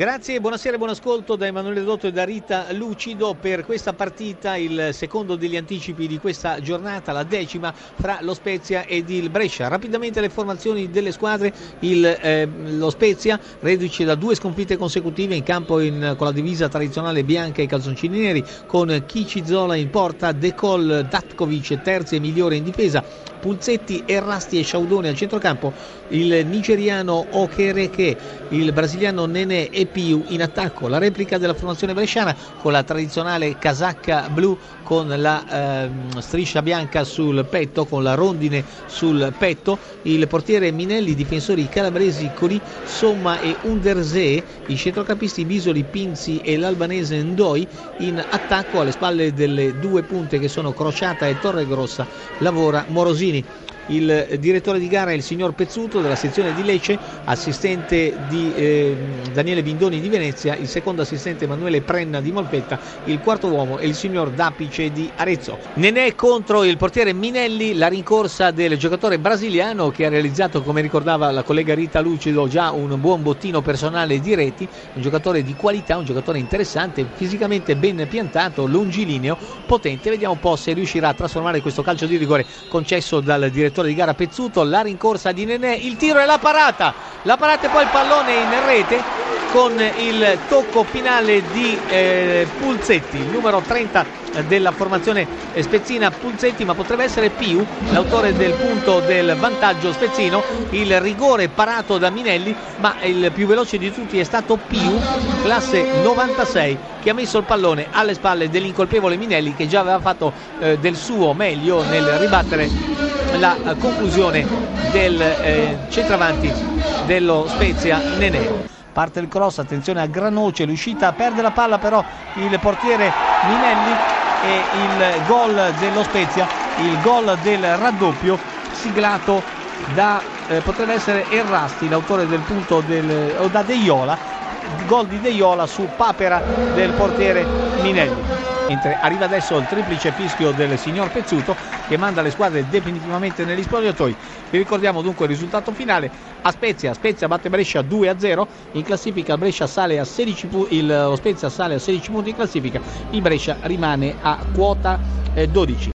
Grazie, buonasera e buon ascolto da Emanuele Dotto e da Rita Lucido per questa partita, il secondo degli anticipi di questa giornata, la decima fra lo Spezia ed il Brescia. Rapidamente le formazioni delle squadre, il, eh, lo Spezia reduce da due sconfitte consecutive in campo in, con la divisa tradizionale bianca e i calzoncini neri, con Chichizola in porta, Decol, Datkovic terzi e migliore in difesa, Pulzetti, Errasti e Sciaudone al centrocampo, il nigeriano Okereke, il brasiliano Nene e Piu in attacco, la replica della formazione bresciana con la tradizionale casacca blu con la eh, striscia bianca sul petto, con la rondine sul petto, il portiere Minelli, difensori calabresi Colì, Somma e Undersee, i centrocampisti Bisoli, Pinzi e l'albanese Ndoi in attacco. Alle spalle delle due punte che sono Crociata e Torregrossa lavora Morosini il direttore di gara è il signor Pezzuto della sezione di Lecce, assistente di eh, Daniele Bindoni di Venezia, il secondo assistente Emanuele Prenna di Molpetta, il quarto uomo è il signor Dapice di Arezzo. Nenè contro il portiere Minelli, la rincorsa del giocatore brasiliano che ha realizzato, come ricordava la collega Rita Lucido, già un buon bottino personale di reti, un giocatore di qualità, un giocatore interessante, fisicamente ben piantato, longilineo, potente. Vediamo un po' se riuscirà a trasformare questo calcio di rigore concesso dal direttore direttore di gara Pezzuto, la rincorsa di Nenè, il tiro e la parata, la parata e poi il pallone in rete con il tocco finale di eh, Pulzetti, il numero 30 della formazione spezzina. Pulzetti, ma potrebbe essere Piu, l'autore del punto del vantaggio spezzino, il rigore parato da Minelli, ma il più veloce di tutti è stato Piu, classe 96, che ha messo il pallone alle spalle dell'incolpevole Minelli che già aveva fatto eh, del suo meglio nel ribattere la conclusione del eh, centravanti dello Spezia Nenè. Parte il cross, attenzione a Granoce, l'uscita perde la palla però il portiere Minelli e il gol dello Spezia, il gol del raddoppio siglato da eh, potrebbe essere Errasti, l'autore del punto del, o da Deiola, gol di Deiola su papera del portiere Minelli mentre arriva adesso il triplice fischio del signor Pezzuto che manda le squadre definitivamente negli spogliatoi. Vi ricordiamo dunque il risultato finale a Spezia, Spezia batte Brescia 2-0, in classifica Brescia sale a 16 punti, il Spezia sale a 16 punti in classifica, il Brescia rimane a quota 12. Eh,